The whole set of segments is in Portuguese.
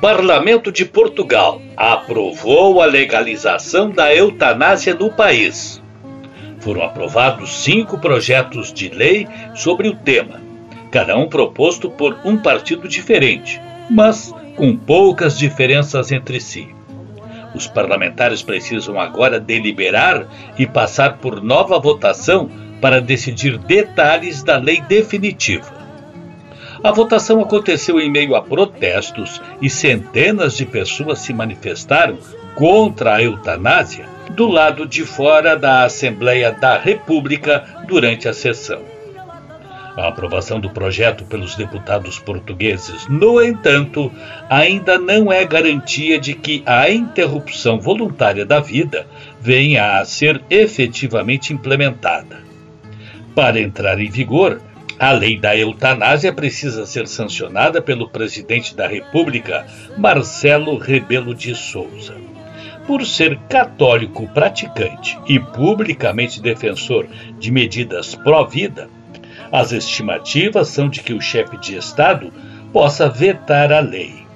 Parlamento de Portugal aprovou a legalização da eutanásia no país. Foram aprovados cinco projetos de lei sobre o tema, cada um proposto por um partido diferente, mas com poucas diferenças entre si. Os parlamentares precisam agora deliberar e passar por nova votação para decidir detalhes da lei definitiva. A votação aconteceu em meio a protestos e centenas de pessoas se manifestaram contra a eutanásia do lado de fora da Assembleia da República durante a sessão. A aprovação do projeto pelos deputados portugueses, no entanto, ainda não é garantia de que a interrupção voluntária da vida venha a ser efetivamente implementada. Para entrar em vigor, a lei da eutanásia precisa ser sancionada pelo presidente da República, Marcelo Rebelo de Souza. Por ser católico praticante e publicamente defensor de medidas pró-vida, as estimativas são de que o chefe de Estado possa vetar a lei.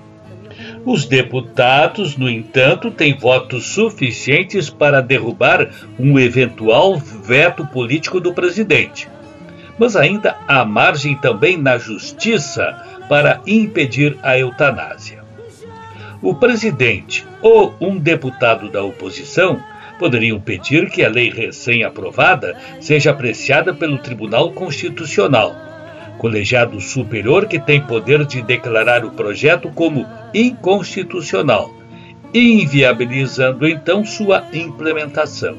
Os deputados, no entanto, têm votos suficientes para derrubar um eventual veto político do presidente mas ainda há margem também na justiça para impedir a eutanásia. O presidente ou um deputado da oposição poderiam pedir que a lei recém-aprovada seja apreciada pelo Tribunal Constitucional, colegiado superior que tem poder de declarar o projeto como inconstitucional, inviabilizando então sua implementação.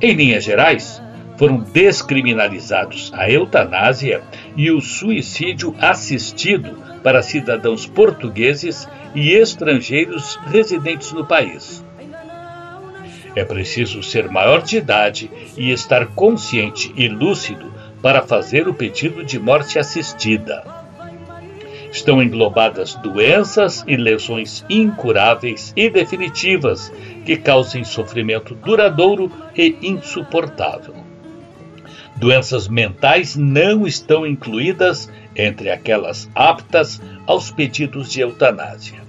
Em linhas gerais, foram descriminalizados a eutanásia e o suicídio assistido para cidadãos portugueses e estrangeiros residentes no país. É preciso ser maior de idade e estar consciente e lúcido para fazer o pedido de morte assistida. Estão englobadas doenças e lesões incuráveis e definitivas que causem sofrimento duradouro e insuportável. Doenças mentais não estão incluídas entre aquelas aptas aos pedidos de eutanásia.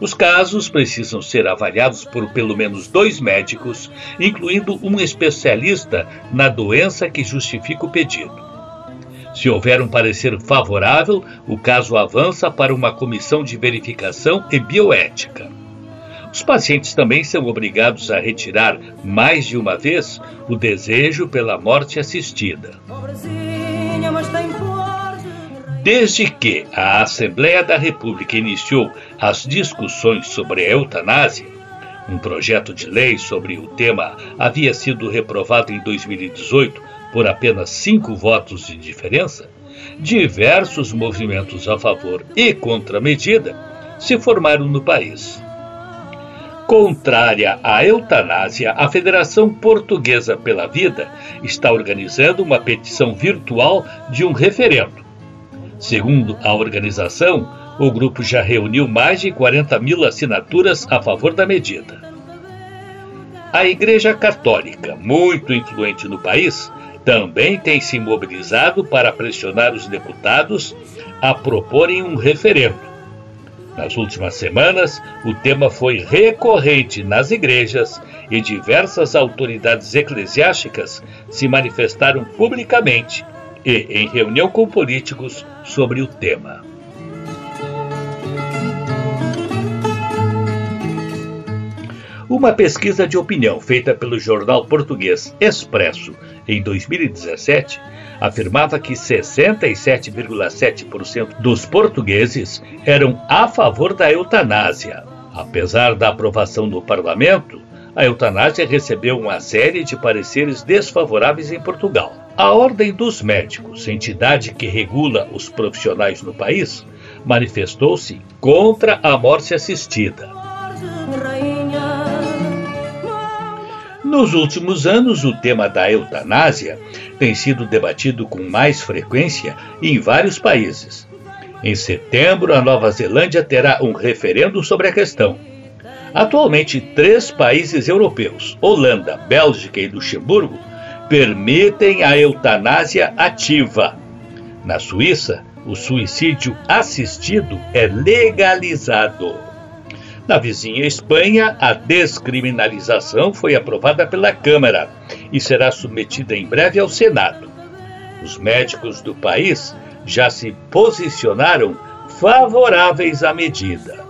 Os casos precisam ser avaliados por pelo menos dois médicos, incluindo um especialista na doença que justifica o pedido. Se houver um parecer favorável, o caso avança para uma comissão de verificação e bioética. Os pacientes também são obrigados a retirar mais de uma vez o desejo pela morte assistida. Desde que a Assembleia da República iniciou as discussões sobre a eutanásia, um projeto de lei sobre o tema havia sido reprovado em 2018 por apenas cinco votos de diferença, diversos movimentos a favor e contra a medida se formaram no país. Contrária à eutanásia, a Federação Portuguesa pela Vida está organizando uma petição virtual de um referendo. Segundo a organização, o grupo já reuniu mais de 40 mil assinaturas a favor da medida. A Igreja Católica, muito influente no país, também tem se mobilizado para pressionar os deputados a proporem um referendo. Nas últimas semanas, o tema foi recorrente nas igrejas e diversas autoridades eclesiásticas se manifestaram publicamente e em reunião com políticos sobre o tema. Uma pesquisa de opinião feita pelo jornal português Expresso em 2017 afirmava que 67,7% dos portugueses eram a favor da eutanásia. Apesar da aprovação no parlamento, a eutanásia recebeu uma série de pareceres desfavoráveis em Portugal. A Ordem dos Médicos, entidade que regula os profissionais no país, manifestou-se contra a morte assistida. Nos últimos anos, o tema da eutanásia tem sido debatido com mais frequência em vários países. Em setembro, a Nova Zelândia terá um referendo sobre a questão. Atualmente, três países europeus, Holanda, Bélgica e Luxemburgo, permitem a eutanásia ativa. Na Suíça, o suicídio assistido é legalizado. Na vizinha Espanha, a descriminalização foi aprovada pela Câmara e será submetida em breve ao Senado. Os médicos do país já se posicionaram favoráveis à medida.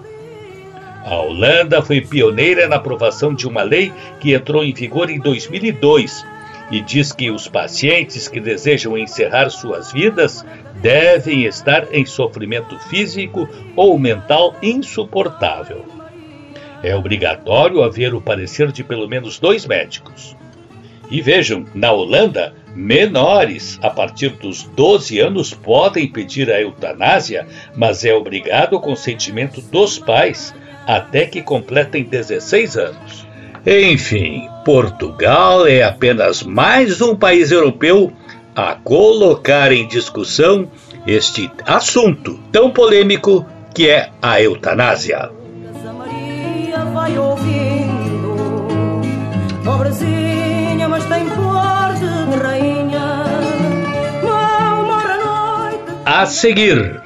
A Holanda foi pioneira na aprovação de uma lei que entrou em vigor em 2002 e diz que os pacientes que desejam encerrar suas vidas devem estar em sofrimento físico ou mental insuportável. É obrigatório haver o parecer de pelo menos dois médicos. E vejam, na Holanda, menores a partir dos 12 anos podem pedir a eutanásia, mas é obrigado o consentimento dos pais até que completem 16 anos. Enfim, Portugal é apenas mais um país europeu a colocar em discussão este assunto tão polêmico que é a eutanásia. A seguir.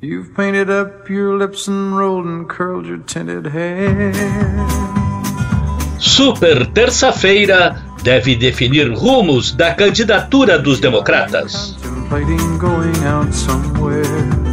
You've painted up your lips and rolled and curled your tinted hair. Super terça-feira deve definir rumos da candidatura dos democratas. Contemplating going out somewhere.